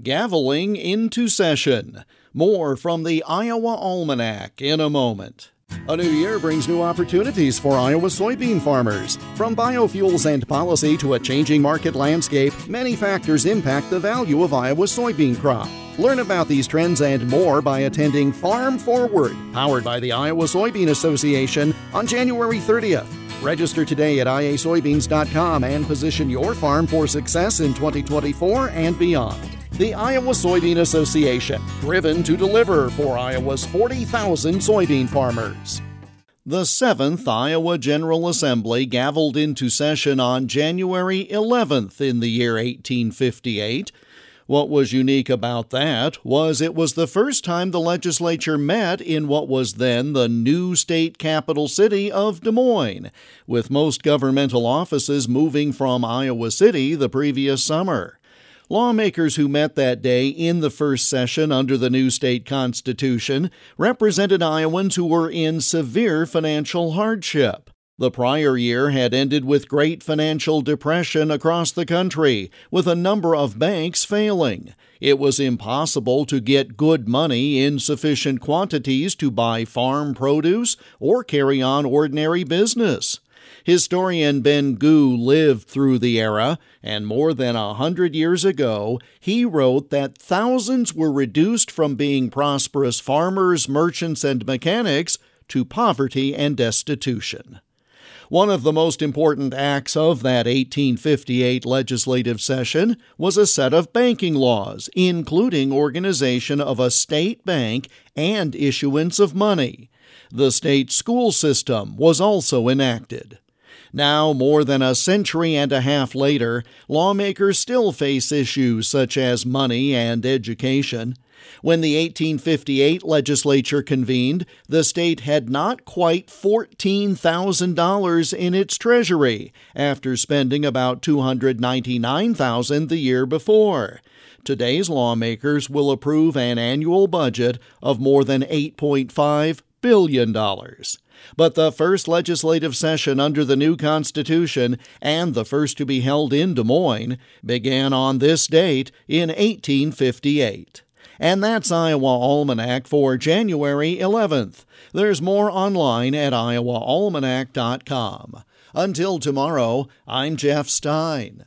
Gaveling into session. More from the Iowa Almanac in a moment. A new year brings new opportunities for Iowa soybean farmers. From biofuels and policy to a changing market landscape, many factors impact the value of Iowa's soybean crop. Learn about these trends and more by attending Farm Forward, powered by the Iowa Soybean Association, on January 30th. Register today at iasoybeans.com and position your farm for success in 2024 and beyond. The Iowa Soybean Association, driven to deliver for Iowa's 40,000 soybean farmers. The 7th Iowa General Assembly gavelled into session on January 11th in the year 1858. What was unique about that was it was the first time the legislature met in what was then the new state capital city of Des Moines, with most governmental offices moving from Iowa City the previous summer. Lawmakers who met that day in the first session under the new state constitution represented Iowans who were in severe financial hardship. The prior year had ended with great financial depression across the country, with a number of banks failing. It was impossible to get good money in sufficient quantities to buy farm produce or carry on ordinary business. Historian Ben Gue lived through the era, and more than a hundred years ago, he wrote that thousands were reduced from being prosperous farmers, merchants, and mechanics to poverty and destitution. One of the most important acts of that 1858 legislative session was a set of banking laws, including organization of a state bank and issuance of money. The state school system was also enacted. Now, more than a century and a half later, lawmakers still face issues such as money and education. When the 1858 legislature convened, the state had not quite $14,000 in its treasury after spending about $299,000 the year before. Today's lawmakers will approve an annual budget of more than $8.5 billion. dollars, But the first legislative session under the new Constitution, and the first to be held in Des Moines, began on this date in 1858. And that's Iowa Almanac for January 11th. There's more online at iowaalmanac.com. Until tomorrow, I'm Jeff Stein.